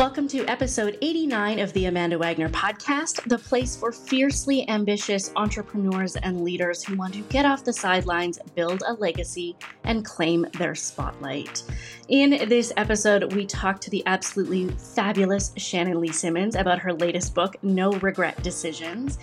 Welcome to episode 89 of the Amanda Wagner podcast, the place for fiercely ambitious entrepreneurs and leaders who want to get off the sidelines, build a legacy, and claim their spotlight. In this episode, we talk to the absolutely fabulous Shannon Lee Simmons about her latest book, No Regret Decisions.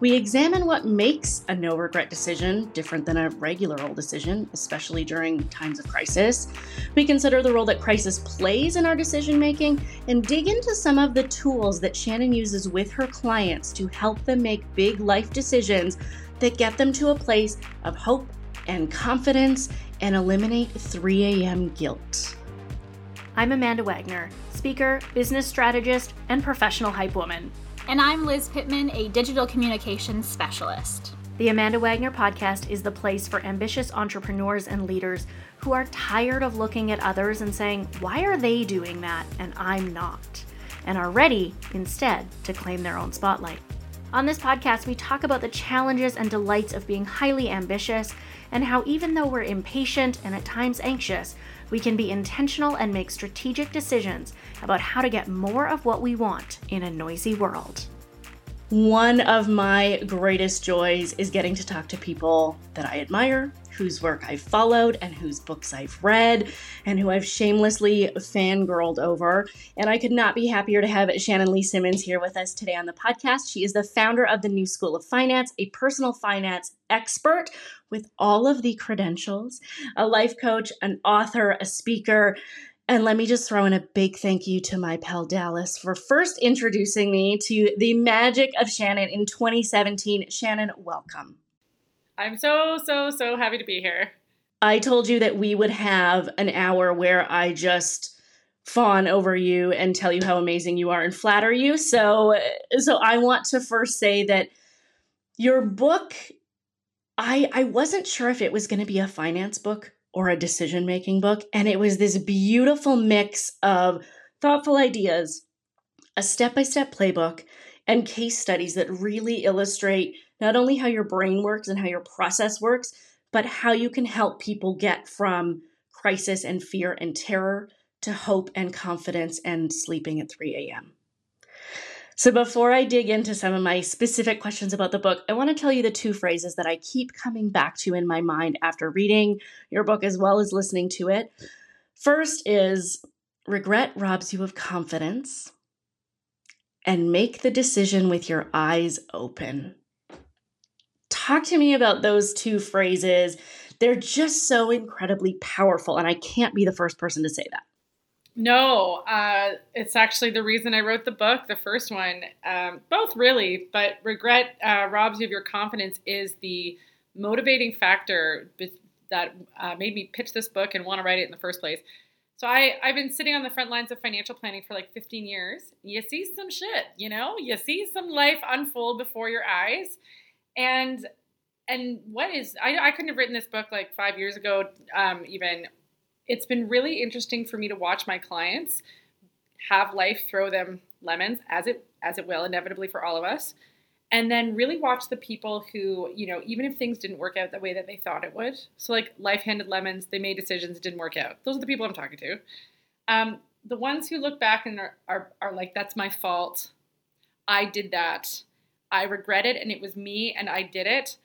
We examine what makes a no regret decision different than a regular old decision, especially during times of crisis. We consider the role that crisis plays in our decision making and dig into some of the tools that Shannon uses with her clients to help them make big life decisions that get them to a place of hope and confidence and eliminate 3 a.m. guilt. I'm Amanda Wagner, speaker, business strategist, and professional hype woman. And I'm Liz Pittman, a digital communications specialist. The Amanda Wagner podcast is the place for ambitious entrepreneurs and leaders who are tired of looking at others and saying, Why are they doing that and I'm not? and are ready, instead, to claim their own spotlight. On this podcast, we talk about the challenges and delights of being highly ambitious and how, even though we're impatient and at times anxious, we can be intentional and make strategic decisions about how to get more of what we want in a noisy world. One of my greatest joys is getting to talk to people that I admire, whose work I've followed, and whose books I've read, and who I've shamelessly fangirled over. And I could not be happier to have Shannon Lee Simmons here with us today on the podcast. She is the founder of the New School of Finance, a personal finance expert with all of the credentials, a life coach, an author, a speaker. And let me just throw in a big thank you to my pal Dallas for first introducing me to the magic of Shannon in 2017. Shannon, welcome. I'm so, so, so happy to be here. I told you that we would have an hour where I just fawn over you and tell you how amazing you are and flatter you. So so I want to first say that your book I I wasn't sure if it was going to be a finance book or a decision making book. And it was this beautiful mix of thoughtful ideas, a step by step playbook, and case studies that really illustrate not only how your brain works and how your process works, but how you can help people get from crisis and fear and terror to hope and confidence and sleeping at 3 a.m. So, before I dig into some of my specific questions about the book, I want to tell you the two phrases that I keep coming back to in my mind after reading your book as well as listening to it. First is regret robs you of confidence, and make the decision with your eyes open. Talk to me about those two phrases. They're just so incredibly powerful, and I can't be the first person to say that. No, uh, it's actually the reason I wrote the book, the first one. Um, both really, but regret uh, robs you of your confidence is the motivating factor that uh, made me pitch this book and want to write it in the first place. So I, I've been sitting on the front lines of financial planning for like 15 years. You see some shit, you know, you see some life unfold before your eyes. And and what is I, I couldn't have written this book like five years ago, um, even. It's been really interesting for me to watch my clients have life throw them lemons as it as it will inevitably for all of us. And then really watch the people who you know even if things didn't work out the way that they thought it would so like life handed lemons they made decisions didn't work out. Those are the people i'm talking to. Um, the ones who look back and are, are, are like that's my fault. I did that i regret it and it was me and i did it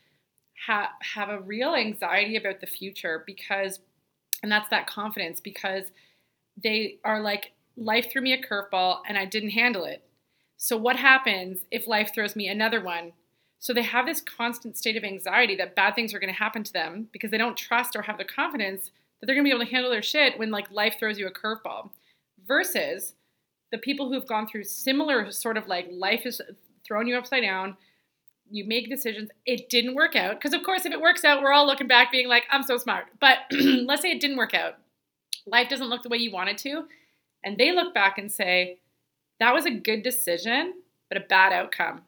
ha- have a real anxiety about the future because and that's that confidence because they are like, life threw me a curveball and I didn't handle it. So, what happens if life throws me another one? So, they have this constant state of anxiety that bad things are going to happen to them because they don't trust or have the confidence that they're going to be able to handle their shit when like life throws you a curveball. Versus the people who've gone through similar sort of like life is throwing you upside down, you make decisions. It didn't work out. Because, of course, if it works out, we're all looking back being like, I'm so smart. But let's say it didn't work out. Life doesn't look the way you wanted to. And they look back and say, that was a good decision, but a bad outcome.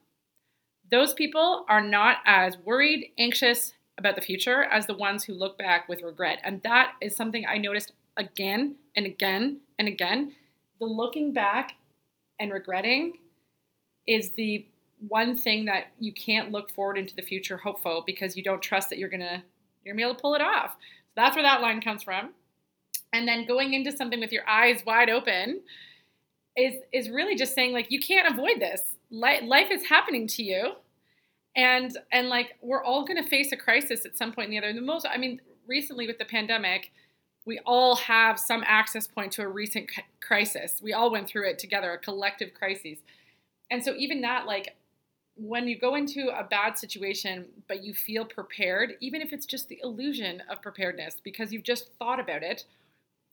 Those people are not as worried, anxious about the future as the ones who look back with regret. And that is something I noticed again and again and again. The looking back and regretting is the one thing that you can't look forward into the future hopeful because you don't trust that you're gonna you're gonna be able to pull it off. So that's where that line comes from. And then going into something with your eyes wide open is is really just saying like you can't avoid this. Life is happening to you, and and like we're all to face a crisis at some point in the other. The most, I mean, recently with the pandemic, we all have some access point to a recent crisis. We all went through it together, a collective crisis. And so even that, like when you go into a bad situation, but you feel prepared, even if it's just the illusion of preparedness, because you've just thought about it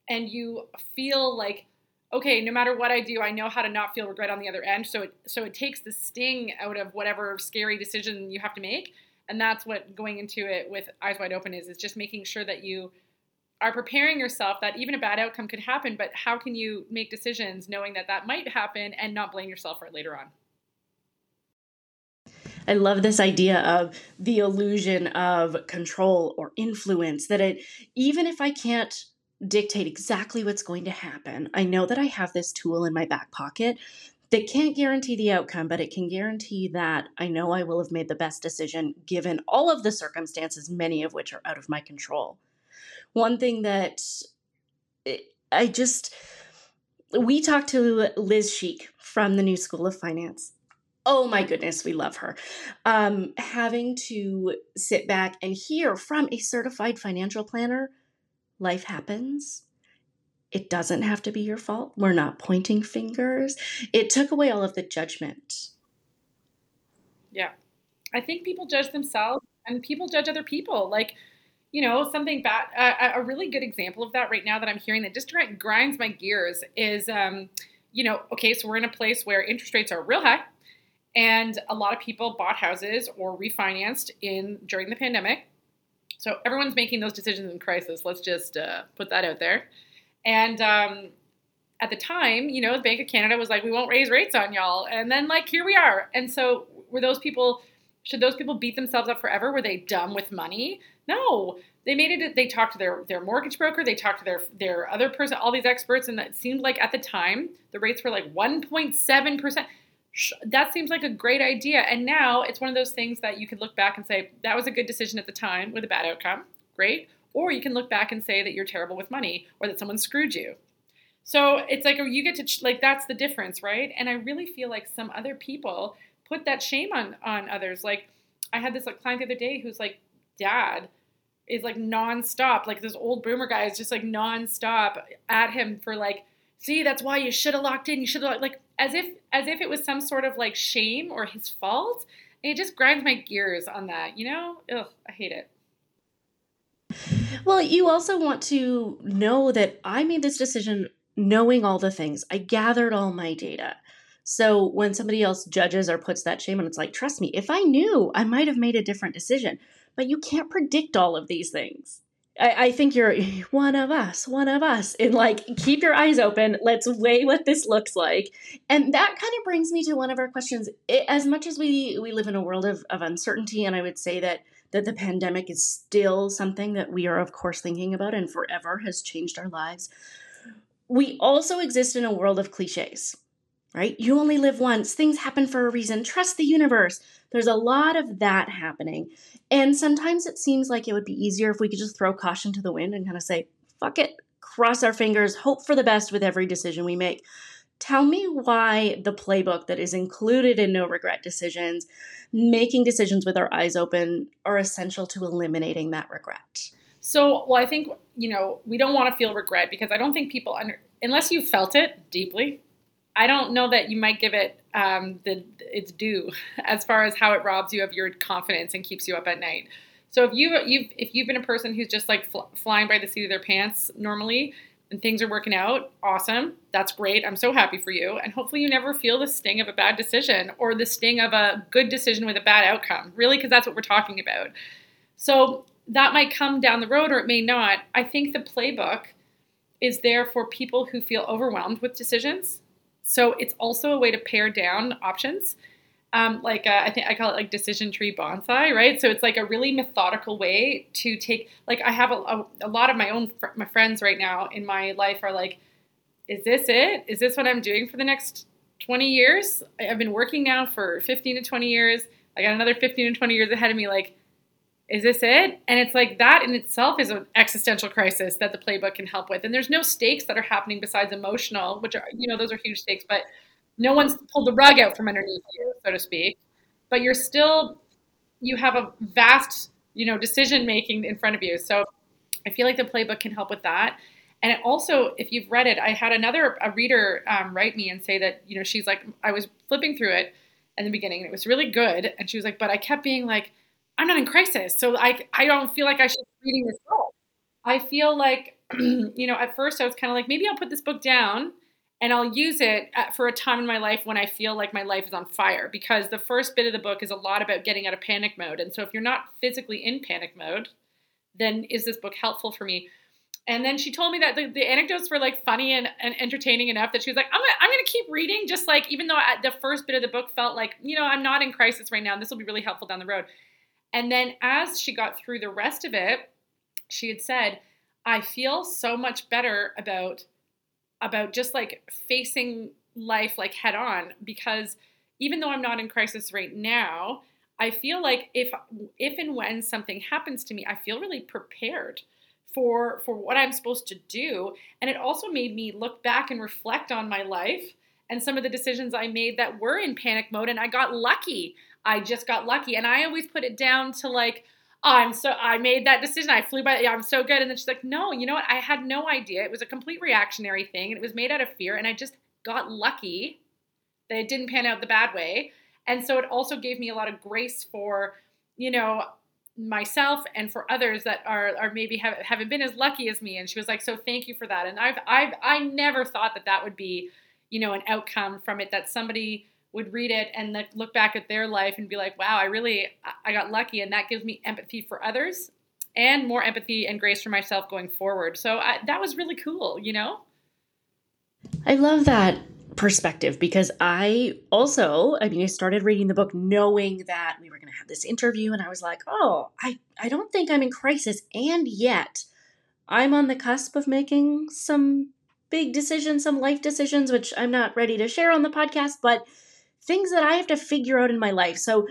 and you feel like okay, no matter what I do, I know how to not feel regret on the other end. So it so it takes the sting out of whatever scary decision you have to make. And that's what going into it with eyes wide open is is just making sure that you are preparing yourself that even a bad outcome could happen, but how can you make decisions knowing that that might happen and not blame yourself for it later on? I love this idea of the illusion of control or influence that it even if I can't dictate exactly what's going to happen. I know that I have this tool in my back pocket that can't guarantee the outcome, but it can guarantee that I know I will have made the best decision given all of the circumstances, many of which are out of my control. One thing that eh, I just, we talked to Liz Schieck from the New School of Finance. Oh my goodness, we love her. Um, having to sit back and hear from a certified financial planner life happens. It doesn't have to be your fault. We're not pointing fingers. It took away all of the judgment. Yeah. I think people judge themselves and people judge other people. Like, you know, something bad, uh, a really good example of that right now that I'm hearing that just grinds my gears is, um, you know, okay, so we're in a place where interest rates are real high and a lot of people bought houses or refinanced in during the pandemic so everyone's making those decisions in crisis. Let's just uh, put that out there. And um, at the time, you know, the Bank of Canada was like, we won't raise rates on y'all. And then, like, here we are. And so, were those people, should those people beat themselves up forever? Were they dumb with money? No. They made it, they talked to their, their mortgage broker, they talked to their, their other person, all these experts. And it seemed like at the time, the rates were like 1.7% that seems like a great idea. And now it's one of those things that you could look back and say, that was a good decision at the time with a bad outcome. Great. Or you can look back and say that you're terrible with money or that someone screwed you. So it's like, oh, you get to, like, that's the difference, right? And I really feel like some other people put that shame on, on others. Like, I had this like, client the other day who's like, dad is like nonstop. Like, this old boomer guy is just like nonstop at him for like, see, that's why you should have locked in. You should have, like, as if as if it was some sort of like shame or his fault. And it just grinds my gears on that, you know? Ugh, I hate it. Well, you also want to know that I made this decision knowing all the things. I gathered all my data. So when somebody else judges or puts that shame on, it's like, trust me, if I knew, I might have made a different decision. But you can't predict all of these things. I, I think you're one of us, one of us. And like, keep your eyes open. Let's weigh what this looks like. And that kind of brings me to one of our questions. It, as much as we we live in a world of, of uncertainty, and I would say that that the pandemic is still something that we are, of course, thinking about and forever has changed our lives. We also exist in a world of cliches, right? You only live once. Things happen for a reason. Trust the universe. There's a lot of that happening. And sometimes it seems like it would be easier if we could just throw caution to the wind and kind of say, fuck it, cross our fingers, hope for the best with every decision we make. Tell me why the playbook that is included in no regret decisions, making decisions with our eyes open, are essential to eliminating that regret. So, well, I think, you know, we don't want to feel regret because I don't think people under, unless you felt it deeply, I don't know that you might give it um, the its due as far as how it robs you of your confidence and keeps you up at night. So if you you if you've been a person who's just like fl- flying by the seat of their pants normally and things are working out, awesome. That's great. I'm so happy for you. And hopefully you never feel the sting of a bad decision or the sting of a good decision with a bad outcome. Really, because that's what we're talking about. So that might come down the road or it may not. I think the playbook is there for people who feel overwhelmed with decisions so it's also a way to pare down options. Um, like uh, I think I call it like decision tree bonsai, right? So it's like a really methodical way to take. Like I have a, a, a lot of my own fr- my friends right now in my life are like, is this it? Is this what I'm doing for the next 20 years? I've been working now for 15 to 20 years. I got another 15 to 20 years ahead of me. Like, is this it? And it's like that in itself is an existential crisis that the playbook can help with. And there's no stakes that are happening besides emotional, which are, you know, those are huge stakes, but no one's pulled the rug out from underneath you, so to speak. But you're still, you have a vast, you know, decision making in front of you. So I feel like the playbook can help with that. And it also, if you've read it, I had another a reader um, write me and say that you know she's like I was flipping through it in the beginning and it was really good, and she was like, but I kept being like, I'm not in crisis, so I I don't feel like I should be reading this book. I feel like you know at first I was kind of like maybe I'll put this book down and I'll use it at, for a time in my life when I feel like my life is on fire because the first bit of the book is a lot about getting out of panic mode, and so if you're not physically in panic mode, then is this book helpful for me? And then she told me that the, the anecdotes were like funny and, and entertaining enough that she was like, I'm gonna, I'm gonna keep reading, just like even though uh, the first bit of the book felt like, you know, I'm not in crisis right now. This will be really helpful down the road. And then as she got through the rest of it, she had said, I feel so much better about about just like facing life like head on because even though I'm not in crisis right now, I feel like if if and when something happens to me, I feel really prepared for for what I'm supposed to do. And it also made me look back and reflect on my life and some of the decisions I made that were in panic mode and I got lucky. I just got lucky. And I always put it down to like, oh, I'm so I made that decision. I flew by I'm so good. And then she's like, no, you know what? I had no idea. It was a complete reactionary thing and it was made out of fear. And I just got lucky that it didn't pan out the bad way. And so it also gave me a lot of grace for, you know, myself and for others that are are maybe have, haven't been as lucky as me and she was like so thank you for that and i've i've i never thought that that would be you know an outcome from it that somebody would read it and look back at their life and be like wow i really i got lucky and that gives me empathy for others and more empathy and grace for myself going forward so I, that was really cool you know i love that perspective because I also, I mean, I started reading the book knowing that we were going to have this interview, and I was like, oh, I, I don't think I'm in crisis. And yet, I'm on the cusp of making some big decisions, some life decisions, which I'm not ready to share on the podcast, but things that I have to figure out in my life. So,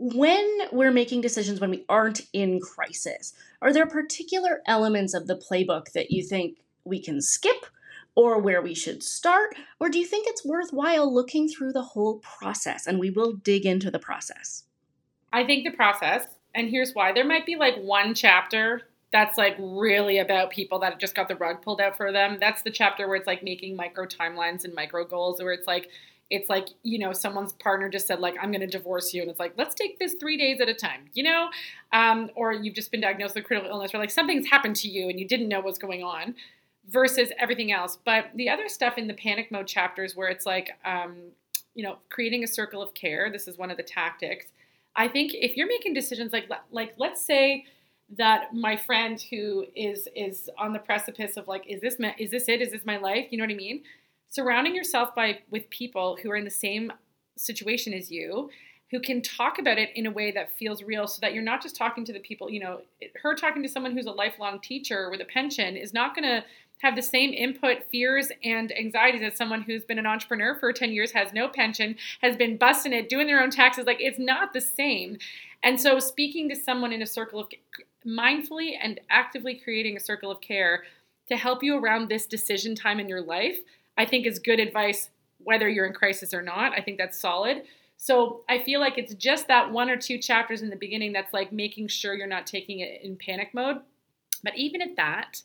when we're making decisions when we aren't in crisis, are there particular elements of the playbook that you think we can skip or where we should start? Or do you think it's worthwhile looking through the whole process? And we will dig into the process. I think the process, and here's why. There might be like one chapter that's like really about people that just got the rug pulled out for them. That's the chapter where it's like making micro timelines and micro goals, where it's like, it's like you know someone's partner just said like i'm going to divorce you and it's like let's take this three days at a time you know um, or you've just been diagnosed with a critical illness or like something's happened to you and you didn't know what's going on versus everything else. But the other stuff in the panic mode chapters where it's like, um, you know, creating a circle of care. This is one of the tactics. I think if you're making decisions like like let's say that my friend who is is on the precipice of like is this is this it is this my life you know what I mean surrounding yourself by with people who are in the same situation as you who can talk about it in a way that feels real so that you're not just talking to the people you know her talking to someone who's a lifelong teacher with a pension is not going to have the same input, fears, and anxieties as someone who's been an entrepreneur for 10 years, has no pension, has been busting it, doing their own taxes. Like it's not the same. And so, speaking to someone in a circle of mindfully and actively creating a circle of care to help you around this decision time in your life, I think is good advice, whether you're in crisis or not. I think that's solid. So I feel like it's just that one or two chapters in the beginning that's like making sure you're not taking it in panic mode. But even at that,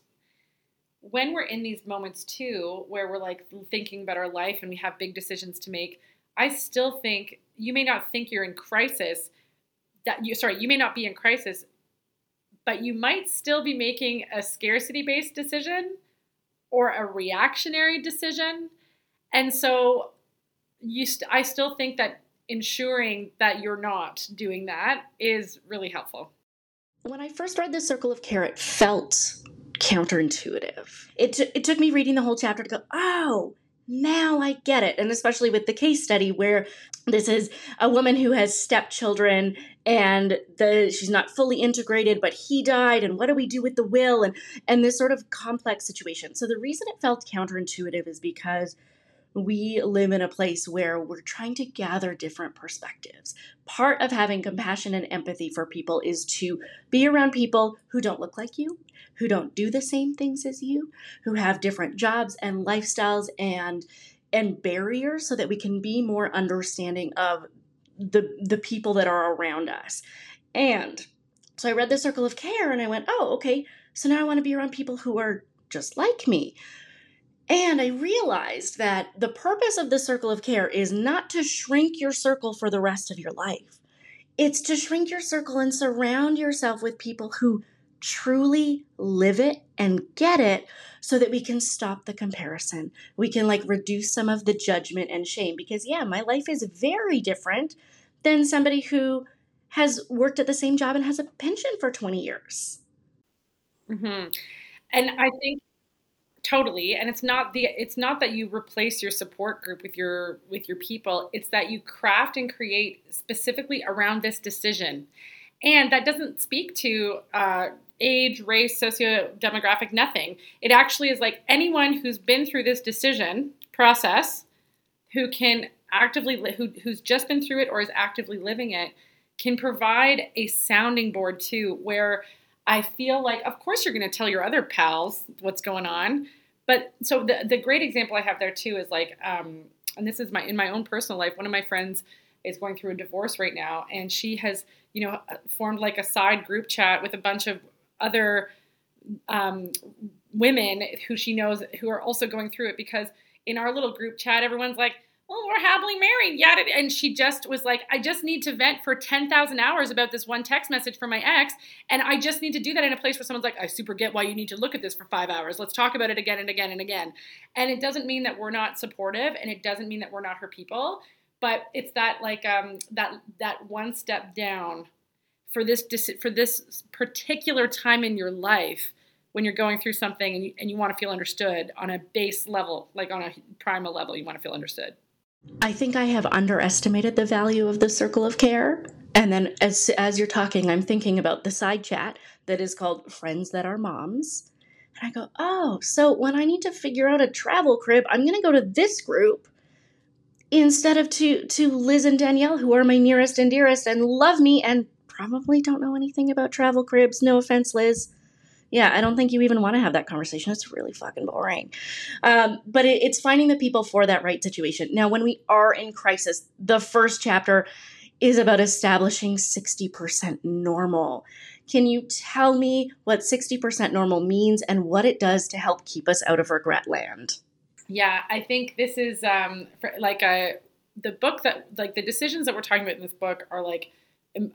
when we're in these moments too, where we're like thinking about our life and we have big decisions to make, I still think you may not think you're in crisis. That you sorry, you may not be in crisis, but you might still be making a scarcity based decision or a reactionary decision. And so you st- I still think that ensuring that you're not doing that is really helpful. When I first read The Circle of Care, it felt counterintuitive. It, t- it took me reading the whole chapter to go, oh, now I get it. And especially with the case study where this is a woman who has stepchildren and the she's not fully integrated, but he died, and what do we do with the will? And and this sort of complex situation. So the reason it felt counterintuitive is because we live in a place where we're trying to gather different perspectives. Part of having compassion and empathy for people is to be around people who don't look like you, who don't do the same things as you, who have different jobs and lifestyles and and barriers so that we can be more understanding of the the people that are around us. And so I read the circle of care and I went, "Oh, okay. So now I want to be around people who are just like me." And I realized that the purpose of the circle of care is not to shrink your circle for the rest of your life. It's to shrink your circle and surround yourself with people who truly live it and get it so that we can stop the comparison. We can like reduce some of the judgment and shame because, yeah, my life is very different than somebody who has worked at the same job and has a pension for 20 years. Mm-hmm. And I think totally and it's not the it's not that you replace your support group with your with your people it's that you craft and create specifically around this decision and that doesn't speak to uh, age race socio demographic nothing it actually is like anyone who's been through this decision process who can actively who, who's just been through it or is actively living it can provide a sounding board too where I feel like, of course, you're going to tell your other pals what's going on. But so the the great example I have there too is like, um, and this is my in my own personal life. One of my friends is going through a divorce right now, and she has you know formed like a side group chat with a bunch of other um, women who she knows who are also going through it because in our little group chat, everyone's like, well, we're happily married. Yeah. And she just was like, I just need to vent for 10,000 hours about this one text message from my ex. And I just need to do that in a place where someone's like, I super get why you need to look at this for five hours. Let's talk about it again and again and again. And it doesn't mean that we're not supportive and it doesn't mean that we're not her people. But it's that like um, that that one step down for this for this particular time in your life when you're going through something and you, and you want to feel understood on a base level, like on a primal level, you want to feel understood. I think I have underestimated the value of the circle of care. And then as as you're talking, I'm thinking about the side chat that is called Friends That Are Moms. And I go, "Oh, so when I need to figure out a travel crib, I'm going to go to this group instead of to to Liz and Danielle who are my nearest and dearest and love me and probably don't know anything about travel cribs. No offense, Liz yeah, I don't think you even want to have that conversation. It's really fucking boring. Um, but it, it's finding the people for that right situation. Now, when we are in crisis, the first chapter is about establishing 60% normal. Can you tell me what 60% normal means and what it does to help keep us out of regret land? Yeah, I think this is um, like a the book that like the decisions that we're talking about in this book are like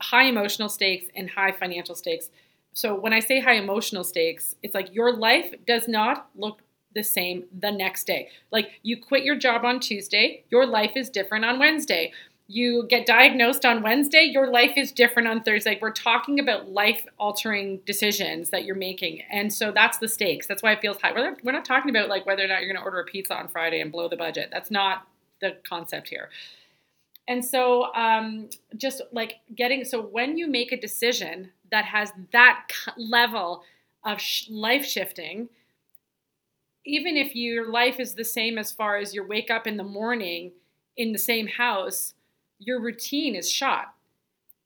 high emotional stakes and high financial stakes so when I say high emotional stakes, it's like your life does not look the same the next day. Like you quit your job on Tuesday, your life is different on Wednesday. You get diagnosed on Wednesday, your life is different on Thursday. We're talking about life altering decisions that you're making. And so that's the stakes. That's why it feels high. We're not, we're not talking about like whether or not you're going to order a pizza on Friday and blow the budget. That's not the concept here. And so, um, just like getting so when you make a decision that has that level of sh- life shifting, even if your life is the same as far as you wake up in the morning in the same house, your routine is shot.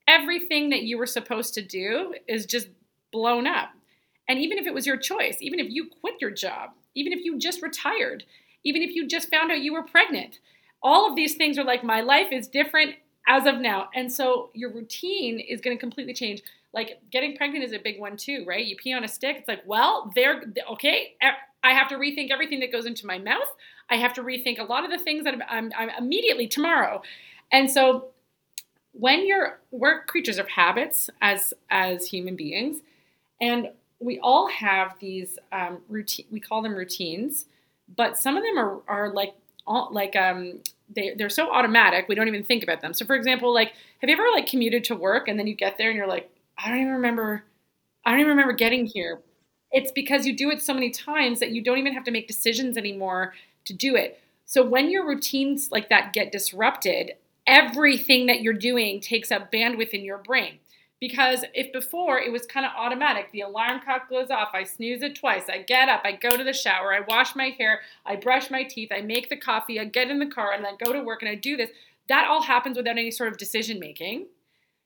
Everything that you were supposed to do is just blown up. And even if it was your choice, even if you quit your job, even if you just retired, even if you just found out you were pregnant, all of these things are like my life is different as of now. And so your routine is going to completely change like getting pregnant is a big one too, right? You pee on a stick. It's like, well, they're okay. I have to rethink everything that goes into my mouth. I have to rethink a lot of the things that I'm, I'm, I'm immediately tomorrow. And so when you're we're creatures of habits as as human beings, and we all have these um, routine. We call them routines, but some of them are are like all, like um they they're so automatic we don't even think about them. So for example, like have you ever like commuted to work and then you get there and you're like I don't even remember. I don't even remember getting here. It's because you do it so many times that you don't even have to make decisions anymore to do it. So when your routines like that get disrupted, everything that you're doing takes up bandwidth in your brain Because if before it was kind of automatic, the alarm clock goes off, I snooze it twice, I get up, I go to the shower, I wash my hair, I brush my teeth, I make the coffee, I get in the car, and then go to work and I do this. That all happens without any sort of decision making.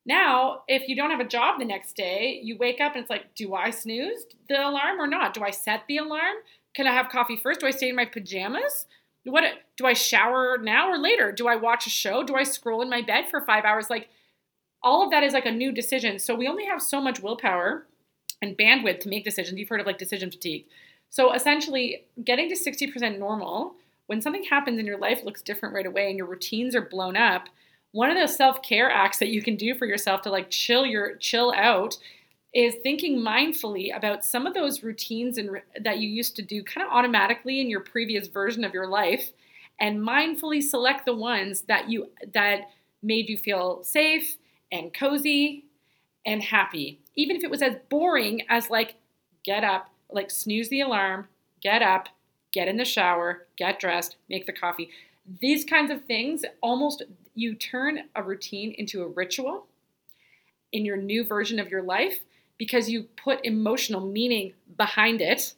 Now, if you don't have a job the next day, you wake up and it's like, do I snooze the alarm or not? Do I set the alarm? Can I have coffee first? Do I stay in my pajamas? What do I shower now or later? Do I watch a show? Do I scroll in my bed for 5 hours like all of that is like a new decision. So we only have so much willpower and bandwidth to make decisions. You've heard of like decision fatigue. So essentially, getting to 60% normal, when something happens in your life looks different right away and your routines are blown up, one of those self-care acts that you can do for yourself to like chill your chill out is thinking mindfully about some of those routines and that you used to do kind of automatically in your previous version of your life and mindfully select the ones that you that made you feel safe and cozy and happy. Even if it was as boring as like get up, like snooze the alarm, get up, get in the shower, get dressed, make the coffee. These kinds of things almost you turn a routine into a ritual in your new version of your life because you put emotional meaning behind it.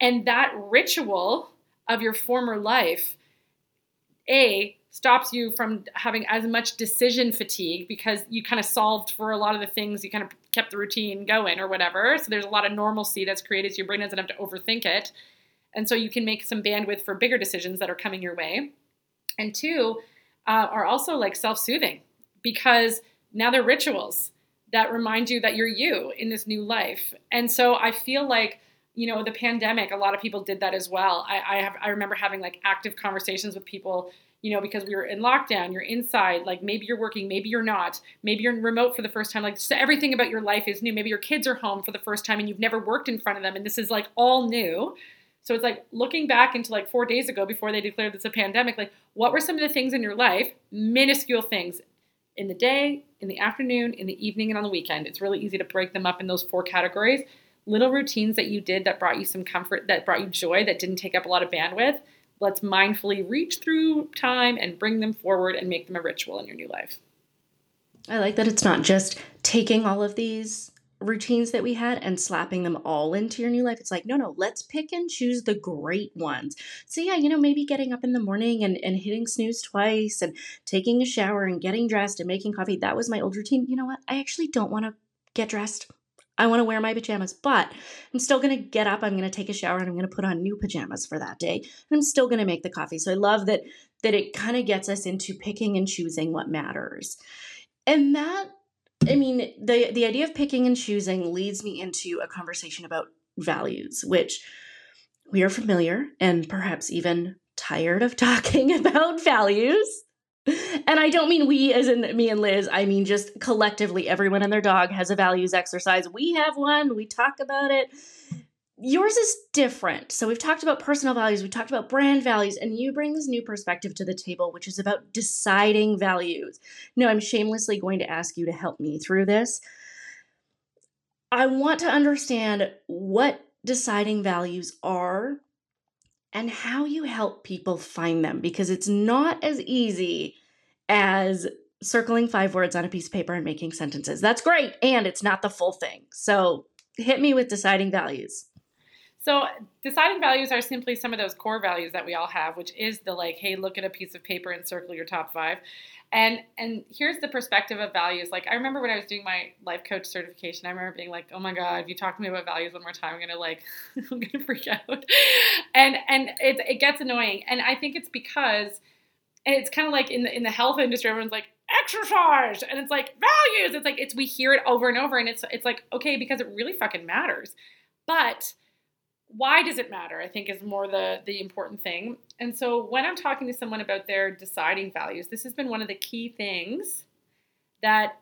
And that ritual of your former life, A, stops you from having as much decision fatigue because you kind of solved for a lot of the things you kind of kept the routine going or whatever. So there's a lot of normalcy that's created so your brain doesn't have to overthink it. And so you can make some bandwidth for bigger decisions that are coming your way. And two, uh, are also like self soothing because now they're rituals that remind you that you're you in this new life. And so I feel like you know the pandemic a lot of people did that as well I, I have i remember having like active conversations with people you know, because we were in lockdown, you're inside, like maybe you're working, maybe you're not, maybe you're remote for the first time, like everything about your life is new. Maybe your kids are home for the first time and you've never worked in front of them and this is like all new. So it's like looking back into like four days ago before they declared this a pandemic, like what were some of the things in your life, minuscule things in the day, in the afternoon, in the evening, and on the weekend? It's really easy to break them up in those four categories. Little routines that you did that brought you some comfort, that brought you joy, that didn't take up a lot of bandwidth let's mindfully reach through time and bring them forward and make them a ritual in your new life. I like that it's not just taking all of these routines that we had and slapping them all into your new life. It's like, no, no, let's pick and choose the great ones. So, yeah, you know, maybe getting up in the morning and, and hitting snooze twice and taking a shower and getting dressed and making coffee. That was my old routine. You know what? I actually don't want to get dressed. I want to wear my pajamas, but I'm still going to get up. I'm going to take a shower and I'm going to put on new pajamas for that day. And I'm still going to make the coffee. So I love that that it kind of gets us into picking and choosing what matters. And that I mean, the the idea of picking and choosing leads me into a conversation about values, which we are familiar and perhaps even tired of talking about values and I don't mean we as in me and Liz. I mean just collectively, everyone and their dog has a values exercise. We have one, we talk about it. Yours is different. So we've talked about personal values, We've talked about brand values, and you bring this new perspective to the table, which is about deciding values. Now, I'm shamelessly going to ask you to help me through this. I want to understand what deciding values are and how you help people find them because it's not as easy as circling five words on a piece of paper and making sentences. That's great. And it's not the full thing. So hit me with deciding values. So, deciding values are simply some of those core values that we all have, which is the like, hey, look at a piece of paper and circle your top five. And and here's the perspective of values. Like I remember when I was doing my life coach certification, I remember being like, "Oh my god, if you talk to me about values one more time, I'm gonna like, I'm gonna freak out." And and it it gets annoying. And I think it's because, and it's kind of like in the in the health industry, everyone's like exercise, and it's like values. It's like it's we hear it over and over, and it's it's like okay because it really fucking matters, but why does it matter i think is more the the important thing and so when i'm talking to someone about their deciding values this has been one of the key things that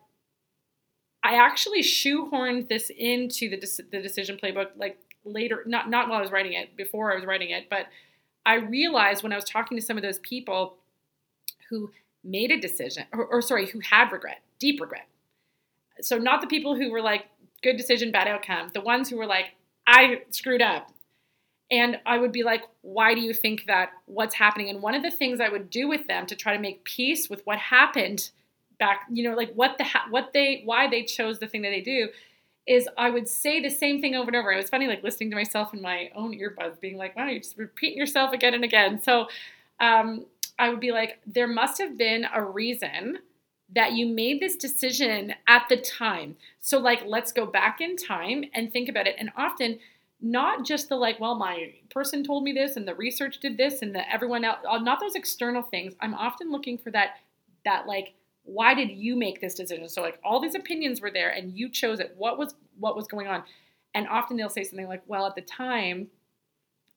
i actually shoehorned this into the, the decision playbook like later not not while i was writing it before i was writing it but i realized when i was talking to some of those people who made a decision or, or sorry who had regret deep regret so not the people who were like good decision bad outcome the ones who were like I screwed up. And I would be like, why do you think that? What's happening? And one of the things I would do with them to try to make peace with what happened back, you know, like what the what they why they chose the thing that they do is I would say the same thing over and over. It was funny, like listening to myself in my own earbuds, being like, "Why don't you just repeat yourself again and again?" So um, I would be like, there must have been a reason that you made this decision at the time. So, like, let's go back in time and think about it. And often, not just the like, well, my person told me this and the research did this and the everyone else, uh, not those external things. I'm often looking for that, that like, why did you make this decision? So, like, all these opinions were there and you chose it. What was what was going on? And often they'll say something like, well, at the time,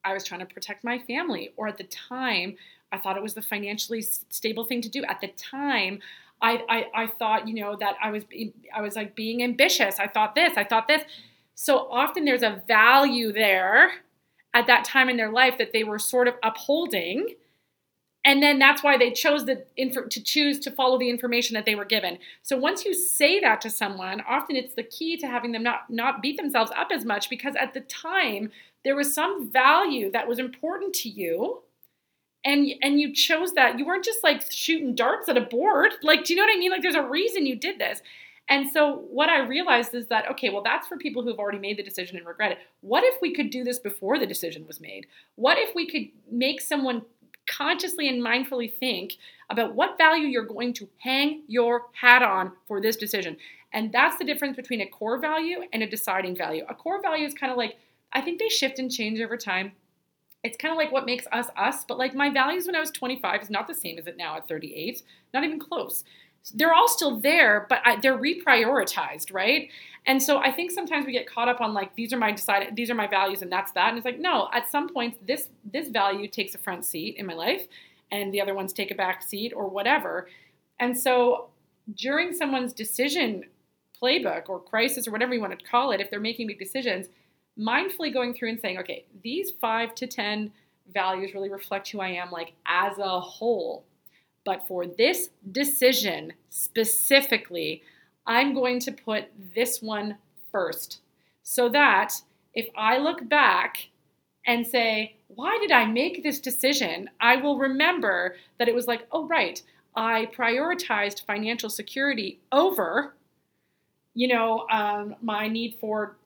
I was trying to protect my family, or at the time, I thought it was the financially stable thing to do. At the time, I, I, I thought, you know, that I was, I was like being ambitious. I thought this, I thought this. So often there's a value there at that time in their life that they were sort of upholding. And then that's why they chose the info, to choose to follow the information that they were given. So once you say that to someone, often it's the key to having them not not beat themselves up as much because at the time there was some value that was important to you. And and you chose that. You weren't just like shooting darts at a board. Like do you know what i mean? Like there's a reason you did this and so what i realized is that okay well that's for people who've already made the decision and regret it. What if we could do this before the decision was made? What if we could make someone consciously and mindfully think about what value you're going to hang your hat on for this decision? And that's the difference between a core value and a deciding value. A core value is kind of like i think they shift and change over time. It's kind of like what makes us us, but like my values when I was 25 is not the same as it now at 38, not even close. They're all still there, but I, they're reprioritized, right? And so I think sometimes we get caught up on like these are my decided these are my values and that's that. And it's like no, at some point this this value takes a front seat in my life, and the other ones take a back seat or whatever. And so during someone's decision playbook or crisis or whatever you want to call it, if they're making big decisions, mindfully going through and saying, okay, these five to 10 values really reflect who I am, like as a whole. But for this decision specifically, I'm going to put this one first so that if I look back and say, why did I make this decision? I will remember that it was like, oh, right, I prioritized financial security over, you know, um, my need for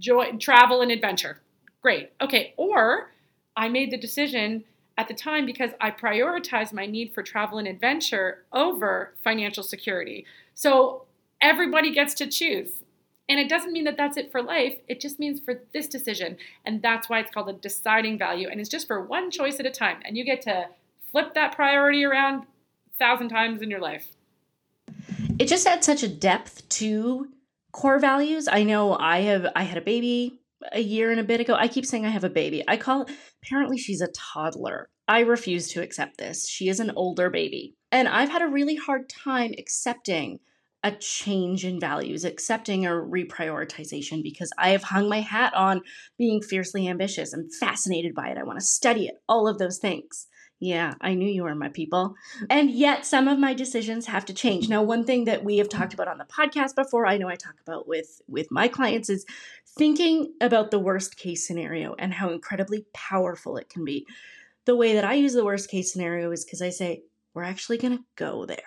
joy, travel and adventure. Great. Okay. Or I made the decision at the time because I prioritized my need for travel and adventure over financial security. So everybody gets to choose. And it doesn't mean that that's it for life. It just means for this decision. And that's why it's called a deciding value. And it's just for one choice at a time. And you get to flip that priority around a thousand times in your life. It just adds such a depth to core values i know i have i had a baby a year and a bit ago i keep saying i have a baby i call apparently she's a toddler i refuse to accept this she is an older baby and i've had a really hard time accepting a change in values, accepting a reprioritization because I have hung my hat on being fiercely ambitious. I'm fascinated by it. I want to study it, all of those things. Yeah, I knew you were my people. And yet, some of my decisions have to change. Now, one thing that we have talked about on the podcast before, I know I talk about with with my clients is thinking about the worst case scenario and how incredibly powerful it can be. The way that I use the worst case scenario is because I say, we're actually going to go there.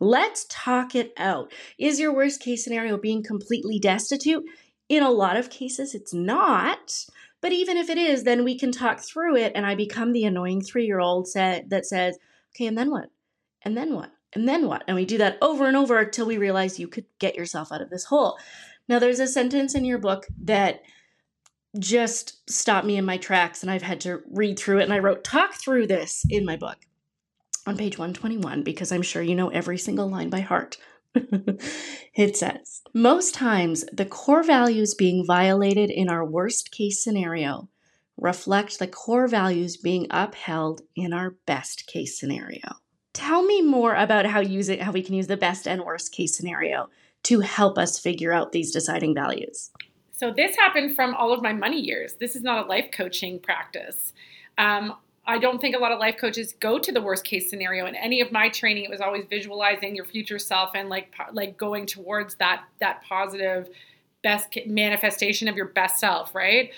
Let's talk it out. Is your worst case scenario being completely destitute? In a lot of cases, it's not. But even if it is, then we can talk through it and I become the annoying three year old that says, okay, and then what? And then what? And then what? And we do that over and over until we realize you could get yourself out of this hole. Now, there's a sentence in your book that just stopped me in my tracks, and I've had to read through it. And I wrote, talk through this in my book on page 121 because I'm sure you know every single line by heart. it says Most times, the core values being violated in our worst case scenario reflect the core values being upheld in our best case scenario. Tell me more about how using how we can use the best and worst case scenario to help us figure out these deciding values. So this happened from all of my money years. This is not a life coaching practice. Um, I don't think a lot of life coaches go to the worst case scenario. In any of my training, it was always visualizing your future self and like like going towards that that positive best manifestation of your best self, right?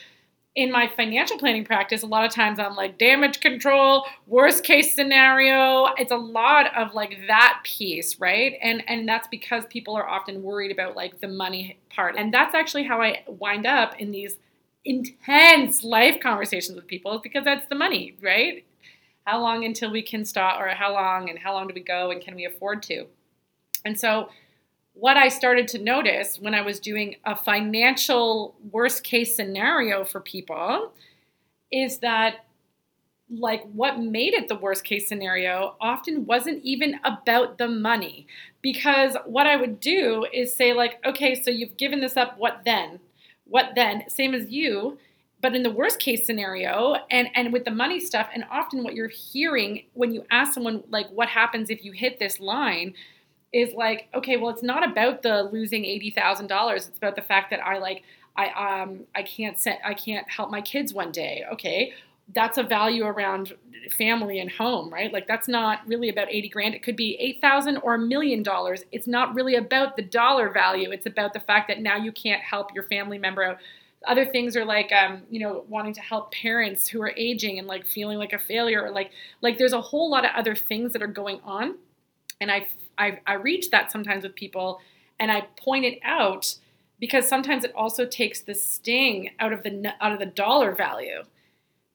in my financial planning practice, a lot of times I'm like damage control, worst case scenario. It's a lot of like that piece, right? And and that's because people are often worried about like the money part. And that's actually how I wind up in these intense life conversations with people because that's the money, right? How long until we can stop or how long and how long do we go and can we afford to? And so what I started to notice when I was doing a financial worst case scenario for people is that like what made it the worst case scenario often wasn't even about the money because what I would do is say like okay so you've given this up what then what then same as you but in the worst case scenario and and with the money stuff and often what you're hearing when you ask someone like what happens if you hit this line is like, okay, well, it's not about the losing eighty thousand dollars. It's about the fact that I like I um I can't set I can't help my kids one day. Okay, that's a value around family and home, right? Like that's not really about 80 grand. It could be 8,000 or a million dollars. It's not really about the dollar value. It's about the fact that now you can't help your family member out. Other things are like, um, you know, wanting to help parents who are aging and like feeling like a failure, or like, like there's a whole lot of other things that are going on. And I I, I reach that sometimes with people and I point it out because sometimes it also takes the sting out of the out of the dollar value.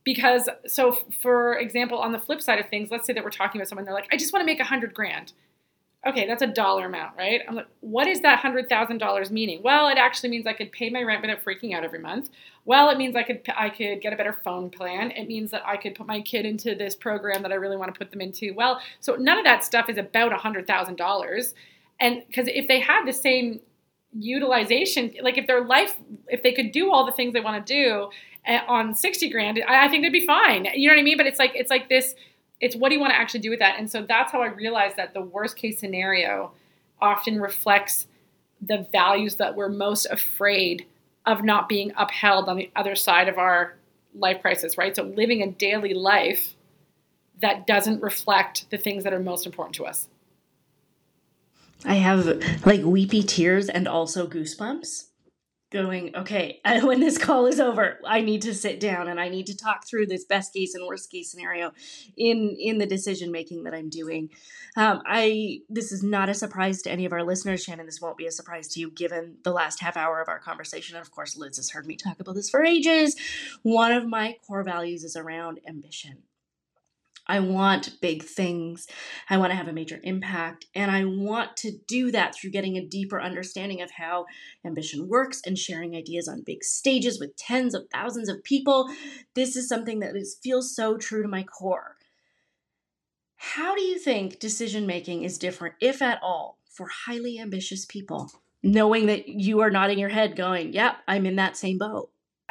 Because so for example, on the flip side of things, let's say that we're talking about someone, they're like, I just want to make a hundred grand okay, that's a dollar amount, right? I'm like, what is that hundred thousand dollars meaning? Well, it actually means I could pay my rent without freaking out every month. Well, it means I could I could get a better phone plan. It means that I could put my kid into this program that I really want to put them into. Well, so none of that stuff is about a hundred thousand dollars, and because if they had the same utilization, like if their life, if they could do all the things they want to do Eh, on sixty grand, I, I think they'd be fine. You know what I mean? But it's like it's like this it's what do you want to actually do with that? And so that's how I realized that the worst case scenario often reflects the values that we're most afraid of not being upheld on the other side of our life crisis, right? So living a daily life that doesn't reflect the things that are most important to us. I have like weepy tears and also goosebumps going, okay, when this call is over, I need to sit down and I need to talk through this best case and worst case scenario in in the decision making that I'm doing. Um, I this is not a surprise to any of our listeners, Shannon. This won't be a surprise to you, given the last half hour of our conversation. And of course, Liz has heard me talk about this for ages. One of my core values is around ambition. I want big things. I want to have a major impact. And I want to do that through getting a deeper understanding of how ambition works and sharing ideas on big stages with tens of thousands of people. This is something that is, feels so true to my core. How do you think decision making is different, if at all, for highly ambitious people? Knowing that you are nodding your head, going, Yep, I'm in that same boat.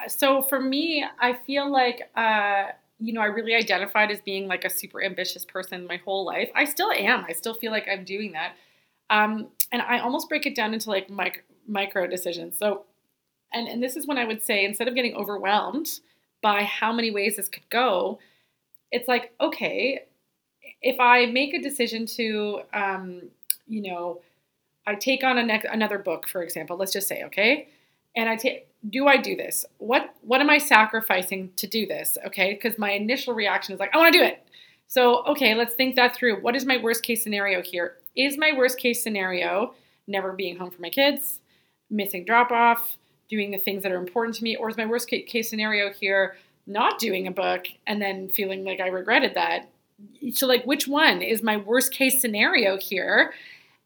So for me, I feel like, uh, you know, I really identified as being like a super ambitious person my whole life. I still am. I still feel like I'm doing that. Um, and I almost break it down into like micro, micro decisions. So, and, and this is when I would say instead of getting overwhelmed by how many ways this could go, it's like, okay, if I make a decision to, um, you know, I take on a ne- another book, for example, let's just say, okay, and I take do I do this? What what am I sacrificing to do this? Okay, because my initial reaction is like I want to do it. So okay, let's think that through. What is my worst case scenario here? Is my worst case scenario never being home for my kids, missing drop off, doing the things that are important to me, or is my worst case scenario here not doing a book and then feeling like I regretted that? So like which one is my worst case scenario here?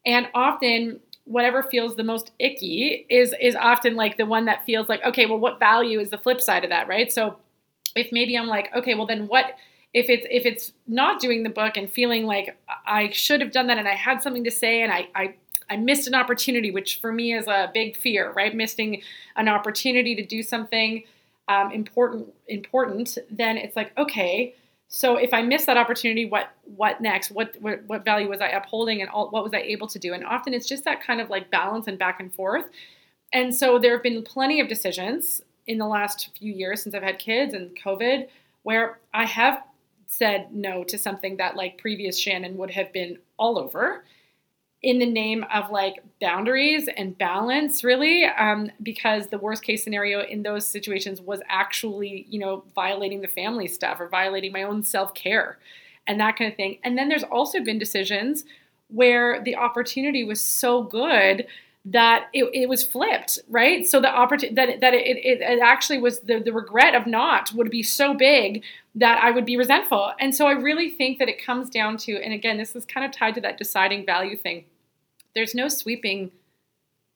And often whatever feels the most icky is is often like the one that feels like okay well what value is the flip side of that right so if maybe i'm like okay well then what if it's if it's not doing the book and feeling like i should have done that and i had something to say and i i I missed an opportunity, which for me is a big fear, right? Missing an opportunity to do something um, important, important. Then it's like, okay, so if I miss that opportunity, what what next? What what, what value was I upholding, and all, what was I able to do? And often it's just that kind of like balance and back and forth. And so there have been plenty of decisions in the last few years since I've had kids and COVID where I have said no to something that like previous Shannon would have been all over. In the name of like boundaries and balance really um, because the worst case scenario in those situations was actually you know violating the family stuff or violating my own self-care and that kind of thing. And then there's also been decisions where the opportunity was so good that it, it was flipped right? So the opportunity that, that it, it, it actually was the, the regret of not would be so big that i would be resentful. And so i really think that it comes down to and again this is kind of tied to that deciding value thing. There's no sweeping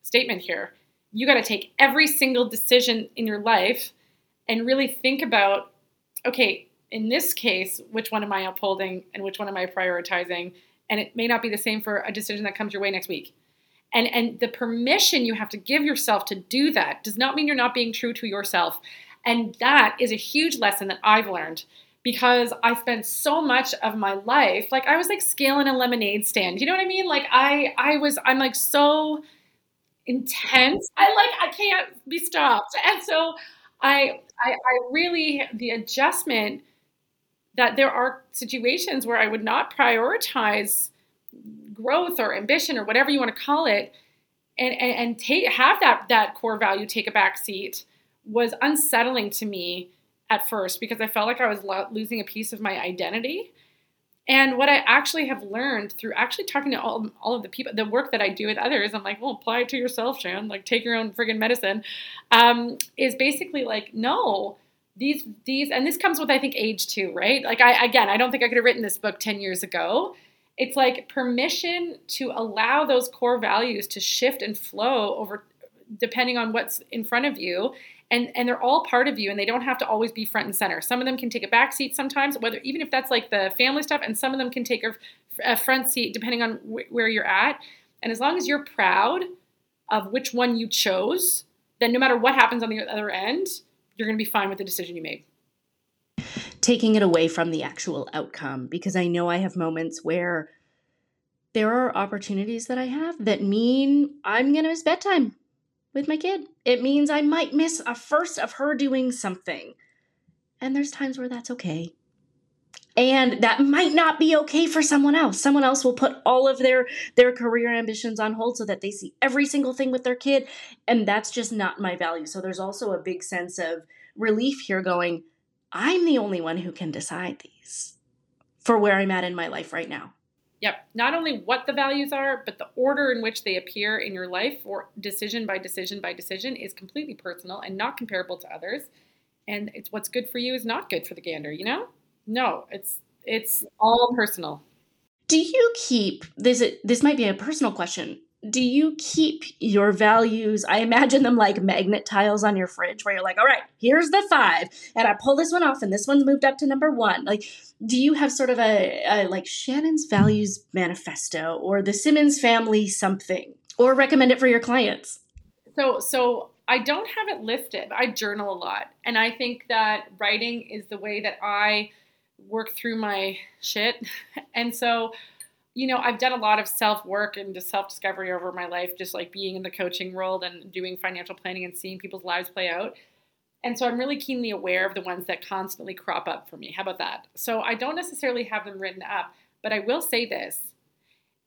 statement here. You got to take every single decision in your life and really think about okay in this case which one am i upholding and which one am i prioritizing? And it may not be the same for a decision that comes your way next week and and the permission you have to give yourself to do that does not mean you're not being true to yourself. And that is a huge lesson that i've learned because i spent so much of my life like i was like scaling a lemonade stand. You know what i mean? Like i i was i'm like so intense. I like i can't be stopped. And so i i, I really the adjustment that there are situations where i would not prioritize growth or ambition or whatever you want to call it and and, and take have that that core value take a back seat was unsettling to me at first because I felt like I was lo- losing a piece of my identity. And what I actually have learned through actually talking to all, all of the people, the work that I do with others, I'm like, well, apply it to yourself, Shan. Like, take your own friggin' medicine. Um, is basically like, no, these these, and this comes with I think age too, right? Like, I again, I don't think I could have written this book ten years ago it's like permission to allow those core values to shift and flow over depending on what's in front of you. And and they're all part of you and they don't have to always be front and center. Some of them can take a back seat sometimes whether even if that's like the family stuff and some of them can take a, a front seat depending on wh- where you're at. And as long as you're proud of which one you chose then no matter what happens on the other end you're going to be fine with the decision you made taking it away from the actual outcome because I know I have moments where there are opportunities that I have that mean I'm going to miss bedtime with my kid. It means I might miss a first of her doing something. And there's times where that's okay. And that might not be okay for someone else. Someone else will put all of their their career ambitions on hold so that they see every single thing with their kid and that's just not my value. So there's also a big sense of relief here going, I'm the only one who can decide these for where I'm at in my life right now. Yep. Not only what the values are, but the order in which they appear in your life or decision by decision by decision is completely personal and not comparable to others. And it's what's good for you is not good for the gander, you know? No, it's it's all personal. Do you keep this this might be a personal question do you keep your values? I imagine them like magnet tiles on your fridge where you're like, all right, here's the five, and I pull this one off, and this one's moved up to number one. Like, do you have sort of a, a like Shannon's values manifesto or the Simmons family something, or recommend it for your clients? So, so I don't have it listed. I journal a lot, and I think that writing is the way that I work through my shit, and so you know, I've done a lot of self work and just self discovery over my life, just like being in the coaching world and doing financial planning and seeing people's lives play out. And so I'm really keenly aware of the ones that constantly crop up for me. How about that? So I don't necessarily have them written up, but I will say this.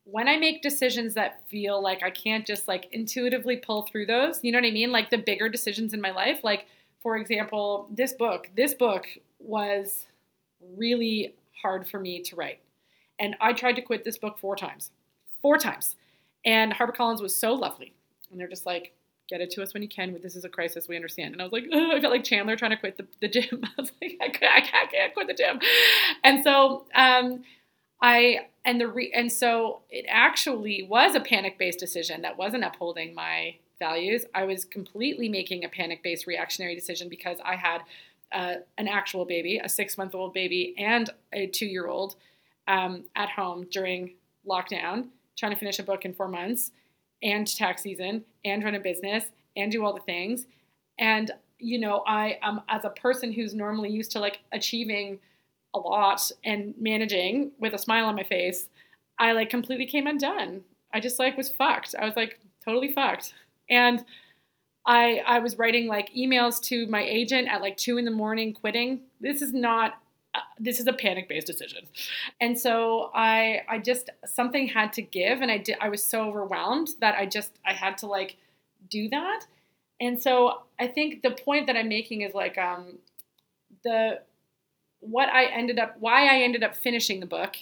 When I make decisions that feel like I can't just like intuitively pull through those, you know what I mean? Like the bigger decisions in my life, like for example, this book, this book was really hard for me to write and I tried to quit this book four times. Four times. And HarperCollins was so lovely. And they're just like, get it to us when you can. This is a crisis. We understand. And I was like, I felt like Chandler trying to quit the, the gym. I was like, I can't, I can't, quit the gym. And so um, I, and the re, and so it actually was a panic based decision that wasn't upholding my values. I was completely making a panic based reactionary decision because I had uh, an actual baby, a six month old baby, and a two year old um, at home during lockdown, trying to finish a book in four months, and tax season, and run a business, and do all the things. And you know, I am as a person who's normally used to like achieving a lot and managing with a smile on my face, I like completely came undone. I just like was fucked. I was like totally fucked. And I I was writing like emails to my agent at like two in the morning, quitting. This is not this is a panic based decision. And so I I just something had to give and I did I was so overwhelmed that I just I had to like do that. And so I think the point that I'm making is like um the what I ended up why I ended up finishing the book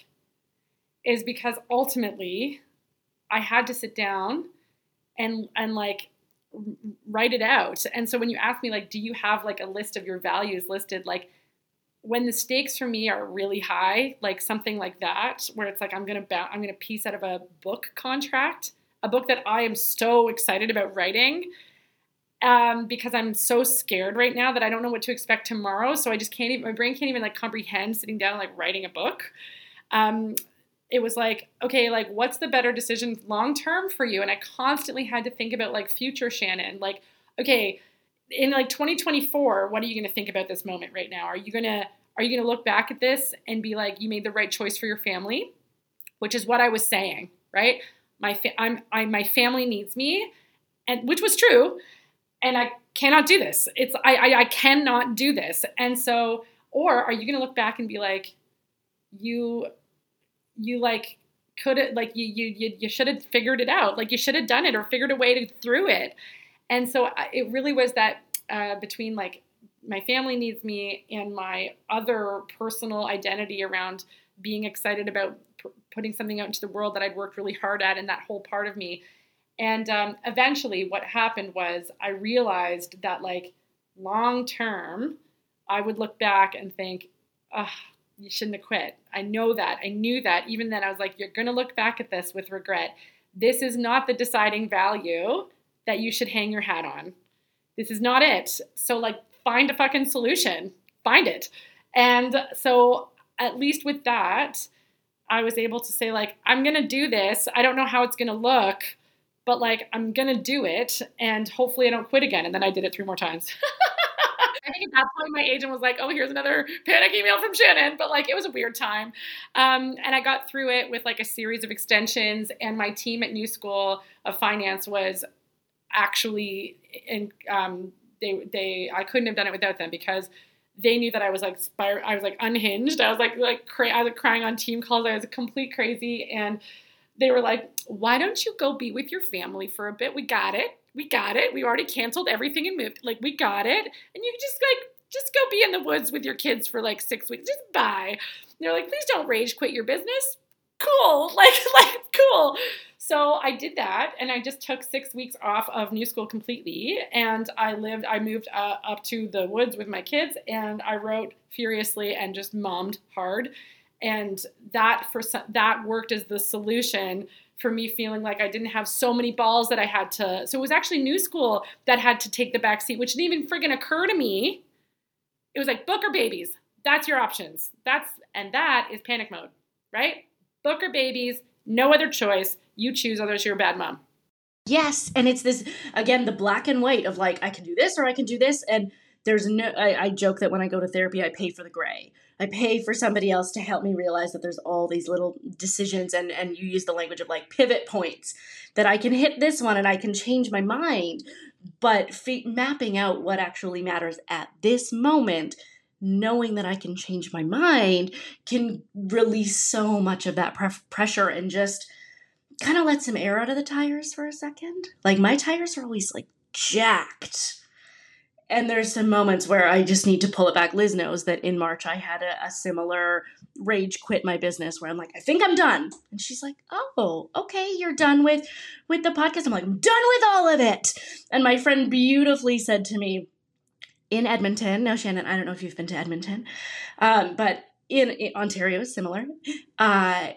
is because ultimately I had to sit down and and like write it out. And so when you ask me like do you have like a list of your values listed like when the stakes for me are really high, like something like that, where it's like I'm gonna ba- I'm gonna piece out of a book contract, a book that I am so excited about writing, um, because I'm so scared right now that I don't know what to expect tomorrow. So I just can't even my brain can't even like comprehend sitting down like writing a book. Um, it was like okay like what's the better decision long term for you and i constantly had to think about like future shannon like okay in like 2024 what are you going to think about this moment right now? Are you going to are you going to look back at this and be like you made the right choice for your family which is what i was saying right? My fa- I'm, I, my family needs me and which was true and i cannot do this. It's I, I i cannot do this. And so or are you going to look back and be like you you like could it like you you you, you should have figured it out. Like you should have done it or figured a way to through it and so it really was that uh, between like my family needs me and my other personal identity around being excited about p- putting something out into the world that I'd worked really hard at and that whole part of me. And um, eventually, what happened was I realized that, like, long term, I would look back and think, oh, you shouldn't have quit. I know that. I knew that. Even then, I was like, you're going to look back at this with regret. This is not the deciding value that you should hang your hat on. This is not it. So, like, find a fucking solution. Find it. And so, at least with that, I was able to say, like, I'm going to do this. I don't know how it's going to look, but like, I'm going to do it. And hopefully, I don't quit again. And then I did it three more times. I think at that point, my agent was like, "Oh, here's another panic email from Shannon," but like it was a weird time, um, and I got through it with like a series of extensions. And my team at New School of Finance was actually and um, they they I couldn't have done it without them because they knew that I was like spir- I was like unhinged. I was like like cra- I was like crying on team calls. I was complete crazy, and they were like, "Why don't you go be with your family for a bit? We got it. We got it. We already canceled everything and moved. Like we got it, and you just like." Just go be in the woods with your kids for like six weeks. Just bye. And they're like, please don't rage quit your business. Cool. Like, like, cool. So I did that, and I just took six weeks off of New School completely, and I lived. I moved uh, up to the woods with my kids, and I wrote furiously and just mommed hard, and that for that worked as the solution for me feeling like I didn't have so many balls that I had to. So it was actually New School that had to take the back seat, which didn't even friggin' occur to me. It was like book or babies. That's your options. That's and that is panic mode, right? Book or babies, no other choice you choose, others you're a bad mom. Yes, and it's this again the black and white of like I can do this or I can do this, and there's no. I, I joke that when I go to therapy, I pay for the gray. I pay for somebody else to help me realize that there's all these little decisions, and and you use the language of like pivot points that I can hit this one and I can change my mind, but f- mapping out what actually matters at this moment knowing that I can change my mind can release so much of that pre- pressure and just kind of let some air out of the tires for a second. Like my tires are always like jacked. And there's some moments where I just need to pull it back. Liz knows that in March I had a, a similar rage quit my business where I'm like, I think I'm done. And she's like, Oh, okay, you're done with with the podcast. I'm like, I'm done with all of it. And my friend beautifully said to me in Edmonton. Now, Shannon, I don't know if you've been to Edmonton, um, but in, in Ontario similar. Uh,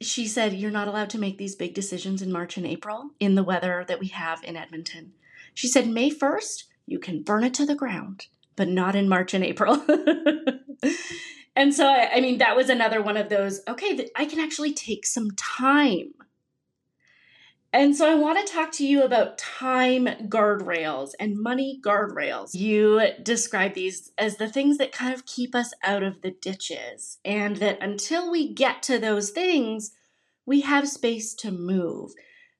she said, You're not allowed to make these big decisions in March and April in the weather that we have in Edmonton. She said, May 1st, you can burn it to the ground, but not in March and April. and so, I mean, that was another one of those, okay, I can actually take some time. And so I want to talk to you about time guardrails and money guardrails. You describe these as the things that kind of keep us out of the ditches, and that until we get to those things, we have space to move.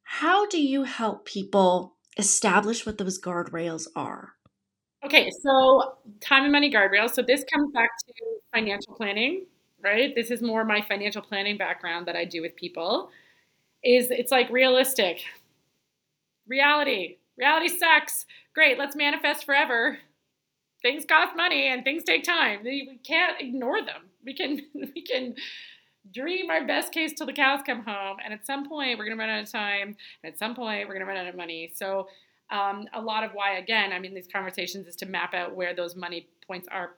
How do you help people establish what those guardrails are? Okay, so time and money guardrails. So this comes back to financial planning, right? This is more my financial planning background that I do with people. Is it's like realistic. Reality. Reality sucks. Great, let's manifest forever. Things cost money and things take time. We can't ignore them. We can we can dream our best case till the cows come home, and at some point we're gonna run out of time, and at some point we're gonna run out of money. So um, a lot of why, again, I'm in these conversations is to map out where those money points are.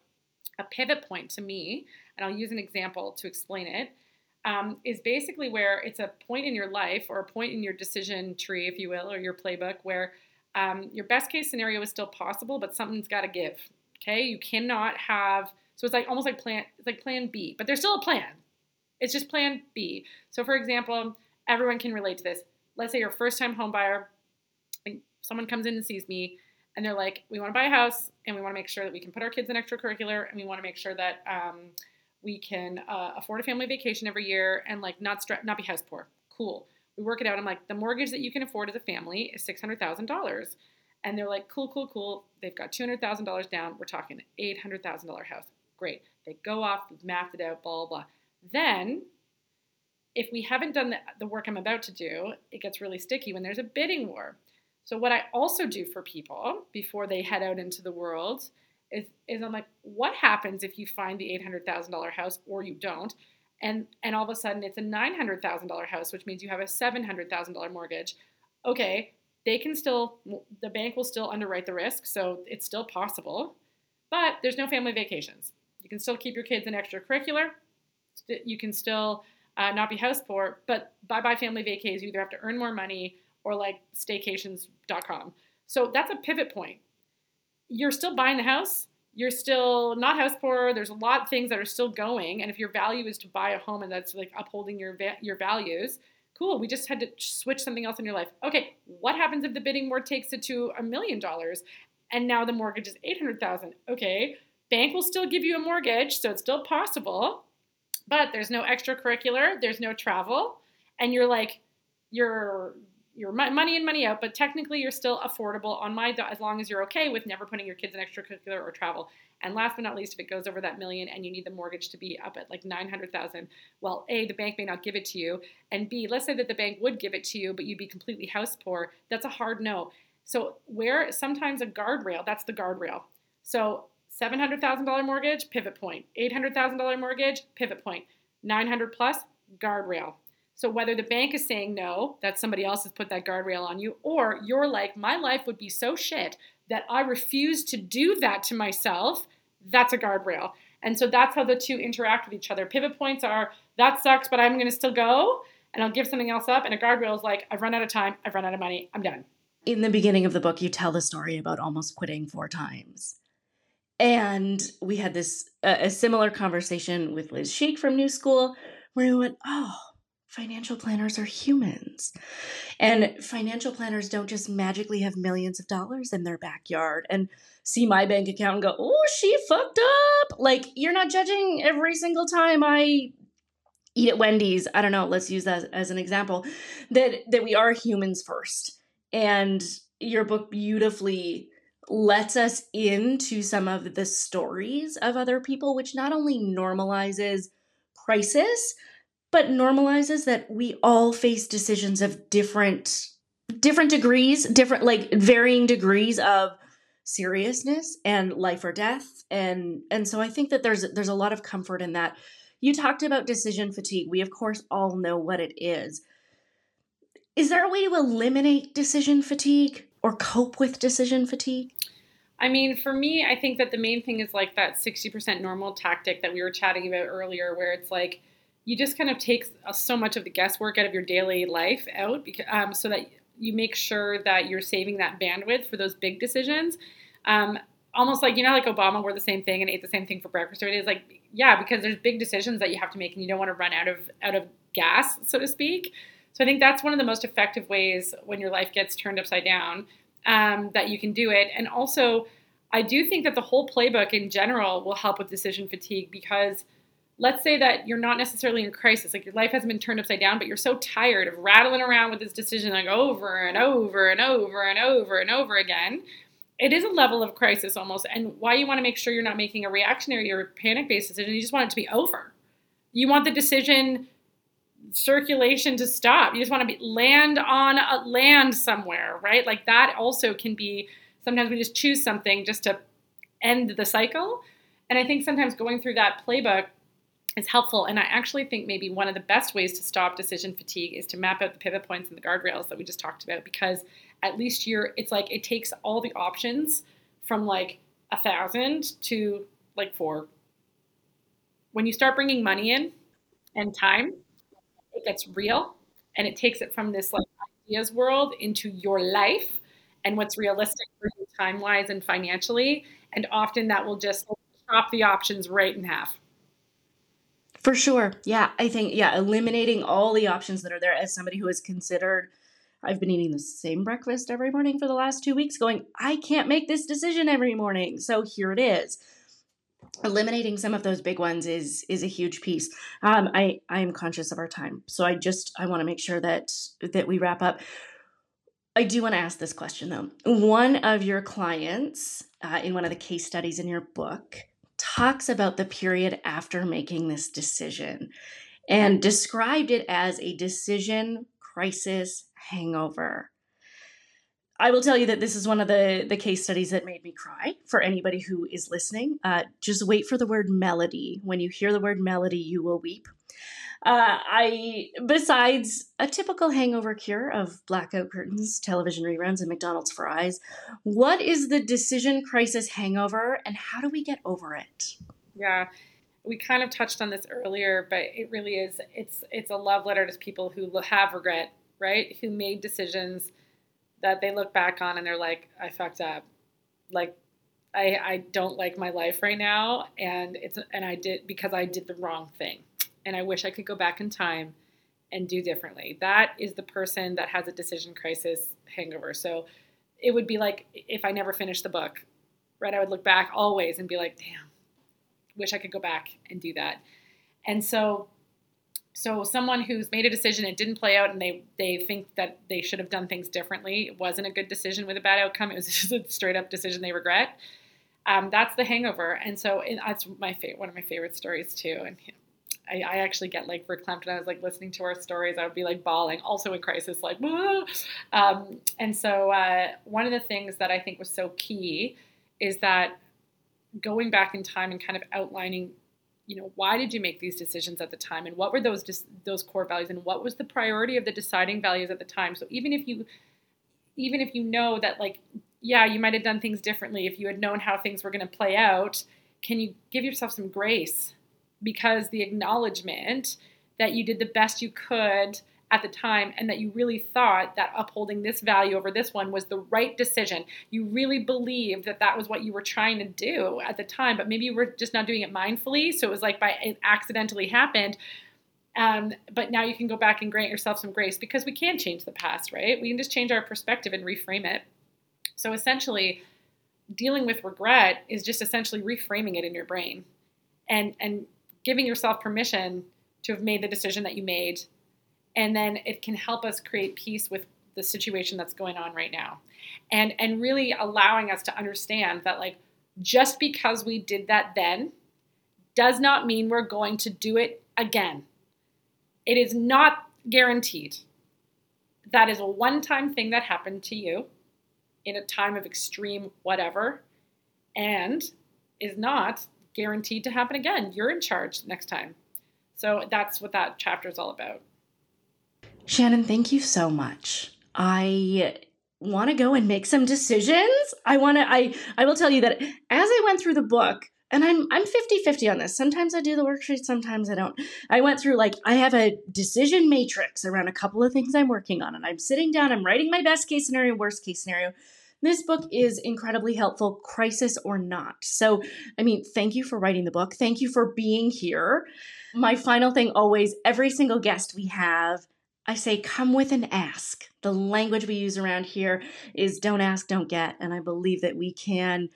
A pivot point to me, and I'll use an example to explain it, um, is basically where it's a point in your life or a point in your decision tree, if you will, or your playbook where um, your best case scenario is still possible, but something's got to give. Okay, you cannot have. So it's like almost like plan. It's like Plan B, but there's still a plan. It's just Plan B. So for example, everyone can relate to this. Let's say you're a first-time home buyer and someone comes in and sees me and they're like, we want to buy a house and we want to make sure that we can put our kids in extracurricular and we want to make sure that um, we can uh, afford a family vacation every year and like not stre- not be house poor. Cool. We work it out. I'm like, the mortgage that you can afford as a family is six hundred thousand dollars, and they're like, cool, cool, cool. They've got two hundred thousand dollars down. We're talking eight hundred thousand dollar house. Great. They go off, we've mapped it out, blah blah blah. Then if we haven't done the, the work I'm about to do, it gets really sticky when there's a bidding war. So what I also do for people before they head out into the world is, is I'm like, what happens if you find the eight hundred thousand dollar house or you don't, and and all of a sudden it's a nine hundred thousand dollar house, which means you have a seven hundred thousand dollar mortgage. Okay, they can still the bank will still underwrite the risk, so it's still possible, but there's no family vacations. You can still keep your kids in extracurricular. You can still uh, not be house poor, but bye bye family vacays. You either have to earn more money or like staycations.com. So that's a pivot point. You're still buying the house. You're still not house poor. There's a lot of things that are still going. And if your value is to buy a home and that's like upholding your va- your values, cool. We just had to switch something else in your life. Okay, what happens if the bidding war takes it to a million dollars, and now the mortgage is eight hundred thousand? Okay, bank will still give you a mortgage, so it's still possible, but there's no extracurricular, there's no travel, and you're like, you're your money in money out but technically you're still affordable on my as long as you're okay with never putting your kids in extracurricular or travel. And last but not least if it goes over that million and you need the mortgage to be up at like 900000 well a the bank may not give it to you and b let's say that the bank would give it to you but you'd be completely house poor that's a hard no. So where sometimes a guardrail that's the guardrail. So $700000 mortgage pivot point. $800000 mortgage pivot point. 900 plus guardrail so whether the bank is saying no, that somebody else has put that guardrail on you, or you're like, my life would be so shit that I refuse to do that to myself, that's a guardrail. And so that's how the two interact with each other. Pivot points are that sucks, but I'm going to still go and I'll give something else up. And a guardrail is like, I've run out of time, I've run out of money, I'm done. In the beginning of the book, you tell the story about almost quitting four times. And we had this uh, a similar conversation with Liz Schieck from New School, where we went, "Oh, financial planners are humans. And financial planners don't just magically have millions of dollars in their backyard and see my bank account and go, oh, she fucked up. Like, you're not judging every single time I eat at Wendy's. I don't know, let's use that as an example. That that we are humans first. And your book beautifully lets us into some of the stories of other people, which not only normalizes crisis, but normalizes that we all face decisions of different different degrees, different like varying degrees of seriousness and life or death and and so I think that there's there's a lot of comfort in that. You talked about decision fatigue. We of course all know what it is. Is there a way to eliminate decision fatigue or cope with decision fatigue? I mean, for me, I think that the main thing is like that 60% normal tactic that we were chatting about earlier, where it's like, you just kind of take so much of the guesswork out of your daily life out because, um, so that you make sure that you're saving that bandwidth for those big decisions. Um, almost like you know, like Obama wore the same thing and ate the same thing for breakfast. Or it is like, yeah, because there's big decisions that you have to make, and you don't want to run out of out of gas, so to speak. So I think that's one of the most effective ways when your life gets turned upside down um, that you can do it. And also, I do think that the whole playbook in general will help with decision fatigue because let's say that you're not necessarily in crisis, like your life hasn't been turned upside down, but you're so tired of rattling around with this decision like over and over and over and over and over again. it is a level of crisis almost, and why you want to make sure you're not making a reactionary or panic based decision. You just want it to be over. You want the decision circulation to stop. You just want to be land on a land somewhere, right? Like that also can be sometimes we just choose something just to end the cycle. And I think sometimes going through that playbook is helpful. And I actually think maybe one of the best ways to stop decision fatigue is to map out the pivot points and the guardrails that we just talked about because at least you're it's like it takes all the options from like a thousand to like four. When you start bringing money in and time, it gets real and it takes it from this like ideas world into your life and what's realistic for you time wise and financially. And often that will just chop the options right in half. For sure. Yeah. I think, yeah, eliminating all the options that are there as somebody who has considered, I've been eating the same breakfast every morning for the last two weeks, going, I can't make this decision every morning. So here it is eliminating some of those big ones is is a huge piece um, i i am conscious of our time so i just i want to make sure that that we wrap up i do want to ask this question though one of your clients uh, in one of the case studies in your book talks about the period after making this decision and described it as a decision crisis hangover I will tell you that this is one of the the case studies that made me cry. For anybody who is listening, uh, just wait for the word melody. When you hear the word melody, you will weep. Uh, I, besides a typical hangover cure of blackout curtains, television reruns, and McDonald's fries, what is the decision crisis hangover, and how do we get over it? Yeah, we kind of touched on this earlier, but it really is. It's it's a love letter to people who have regret, right? Who made decisions that they look back on and they're like, I fucked up. Like, I, I don't like my life right now. And it's, and I did, because I did the wrong thing. And I wish I could go back in time and do differently. That is the person that has a decision crisis hangover. So it would be like if I never finished the book, right? I would look back always and be like, damn, wish I could go back and do that. And so so someone who's made a decision it didn't play out and they they think that they should have done things differently it wasn't a good decision with a bad outcome it was just a straight up decision they regret um, that's the hangover and so and that's my one of my favorite stories too and I, I, actually get like verklempt when I was like listening to our stories. I would be like bawling, also in crisis, like, um, and so uh, one of the things that I think was so key is that going back in time and kind of outlining you know why did you make these decisions at the time? And what were those dis- those core values? And what was the priority of the deciding values at the time? So even if you even if you know that like yeah you might have done things differently if you had known how things were going to play out can you give yourself some grace? Because the acknowledgement that you did the best you could at the time and that you really thought that upholding this value over this one was the right decision. You really believed that that was what you were trying to do at the time, but maybe you were just not doing it mindfully. So it was like by it accidentally happened. Um, but now you can go back and grant yourself some grace because we can change the past, right? We can just change our perspective and reframe it. So essentially, dealing with regret is just essentially reframing it in your brain and and giving yourself permission to have made the decision that you made and then it can help us create peace with the situation that's going on right now. And and really allowing us to understand that like just because we did that then does not mean we're going to do it again. It is not guaranteed. That is a one-time thing that happened to you in a time of extreme whatever and is not guaranteed to happen again. You're in charge next time. So that's what that chapter is all about Shannon, thank you so much. I want to go and make some decisions. I want to I I will tell you that as I went through the book, and I'm I'm 50-50 on this. Sometimes I do the worksheet, sometimes I don't. I went through like I have a decision matrix around a couple of things I'm working on and I'm sitting down, I'm writing my best case scenario, worst case scenario. This book is incredibly helpful, crisis or not. So, I mean, thank you for writing the book. Thank you for being here. My final thing always every single guest we have I say, come with an ask. The language we use around here is don't ask, don't get. And I believe that we can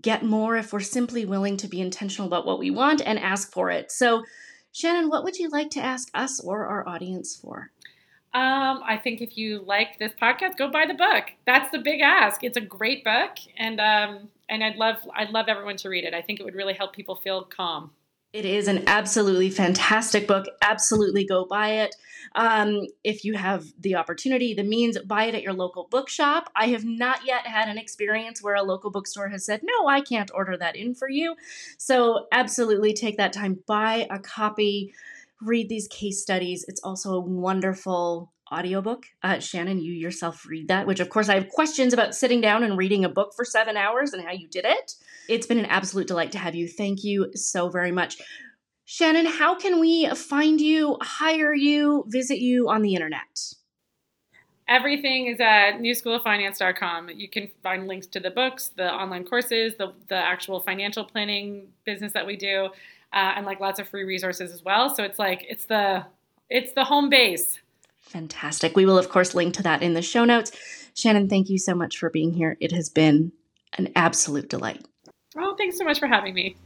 get more if we're simply willing to be intentional about what we want and ask for it. So, Shannon, what would you like to ask us or our audience for? Um, I think if you like this podcast, go buy the book. That's the big ask. It's a great book, and um, and I'd love I'd love everyone to read it. I think it would really help people feel calm. It is an absolutely fantastic book. Absolutely go buy it. Um, if you have the opportunity, the means, buy it at your local bookshop. I have not yet had an experience where a local bookstore has said, no, I can't order that in for you. So, absolutely take that time, buy a copy read these case studies. It's also a wonderful audiobook. Uh, Shannon, you yourself read that, which of course I have questions about sitting down and reading a book for seven hours and how you did it. It's been an absolute delight to have you. Thank you so very much. Shannon, how can we find you, hire you, visit you on the internet? Everything is at newschooloffinance.com. You can find links to the books, the online courses, the, the actual financial planning business that we do uh, and like lots of free resources as well. So it's like it's the it's the home base. Fantastic. We will of course link to that in the show notes. Shannon, thank you so much for being here. It has been an absolute delight. Oh, thanks so much for having me.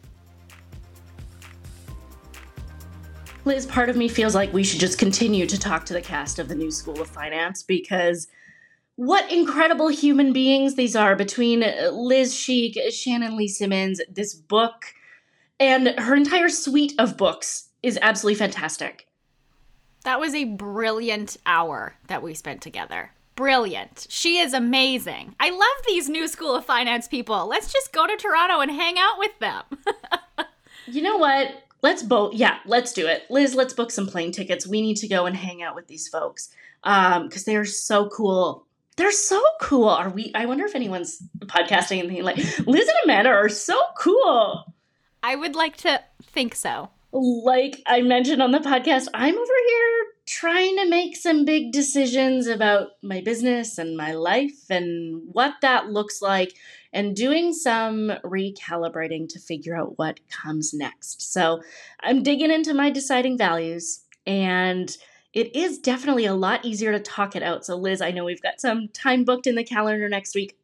Liz, part of me feels like we should just continue to talk to the cast of the New School of Finance because what incredible human beings these are between uh, Liz Schieck, Shannon Lee Simmons, this book, and her entire suite of books is absolutely fantastic. That was a brilliant hour that we spent together. Brilliant. She is amazing. I love these new school of finance people. Let's just go to Toronto and hang out with them. you know what? Let's both. Yeah, let's do it. Liz, let's book some plane tickets. We need to go and hang out with these folks um because they are so cool. They're so cool. Are we? I wonder if anyone's podcasting and thinking like Liz and Amanda are so cool. I would like to think so. Like I mentioned on the podcast, I'm over here trying to make some big decisions about my business and my life and what that looks like and doing some recalibrating to figure out what comes next. So I'm digging into my deciding values and it is definitely a lot easier to talk it out. So, Liz, I know we've got some time booked in the calendar next week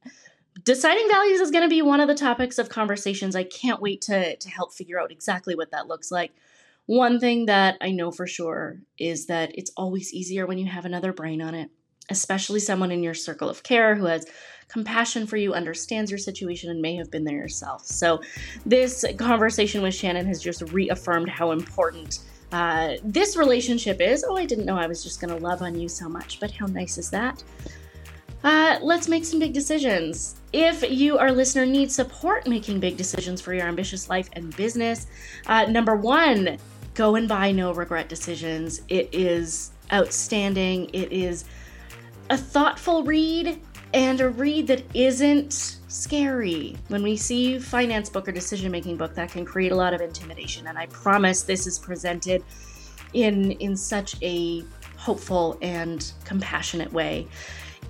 deciding values is going to be one of the topics of conversations. I can't wait to, to help figure out exactly what that looks like. One thing that I know for sure is that it's always easier when you have another brain on it, especially someone in your circle of care who has compassion for you, understands your situation, and may have been there yourself. So, this conversation with Shannon has just reaffirmed how important uh, this relationship is. Oh, I didn't know I was just to love on you so much, but how nice is that? Uh, let's make some big decisions. If you, our listener, need support making big decisions for your ambitious life and business, uh, number one, go and buy No Regret Decisions. It is outstanding. It is a thoughtful read and a read that isn't scary. When we see finance book or decision making book, that can create a lot of intimidation. And I promise this is presented in in such a hopeful and compassionate way.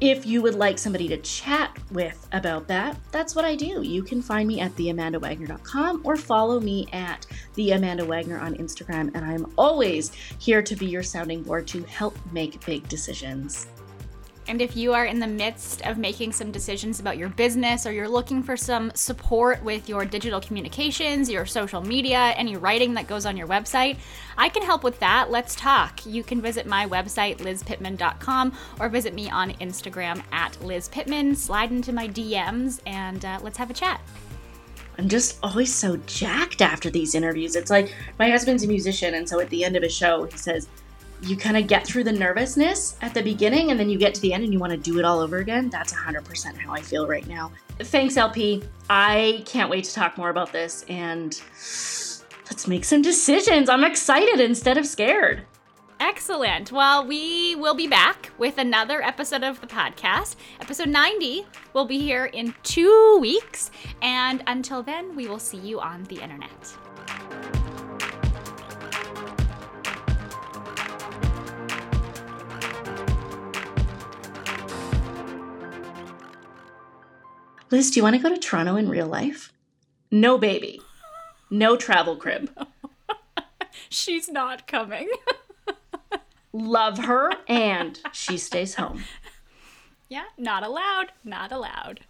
If you would like somebody to chat with about that, that's what I do. You can find me at theamandawagner.com or follow me at the Amanda Wagner on Instagram, and I'm always here to be your sounding board to help make big decisions. And if you are in the midst of making some decisions about your business or you're looking for some support with your digital communications, your social media, any writing that goes on your website, I can help with that. Let's talk. You can visit my website, lizpittman.com, or visit me on Instagram at lizpittman. Slide into my DMs and uh, let's have a chat. I'm just always so jacked after these interviews. It's like my husband's a musician, and so at the end of a show, he says, you kind of get through the nervousness at the beginning and then you get to the end and you want to do it all over again. That's 100% how I feel right now. Thanks, LP. I can't wait to talk more about this and let's make some decisions. I'm excited instead of scared. Excellent. Well, we will be back with another episode of the podcast. Episode 90 will be here in two weeks. And until then, we will see you on the internet. Liz, do you want to go to Toronto in real life? No baby. No travel crib. She's not coming. Love her and she stays home. Yeah, not allowed. Not allowed.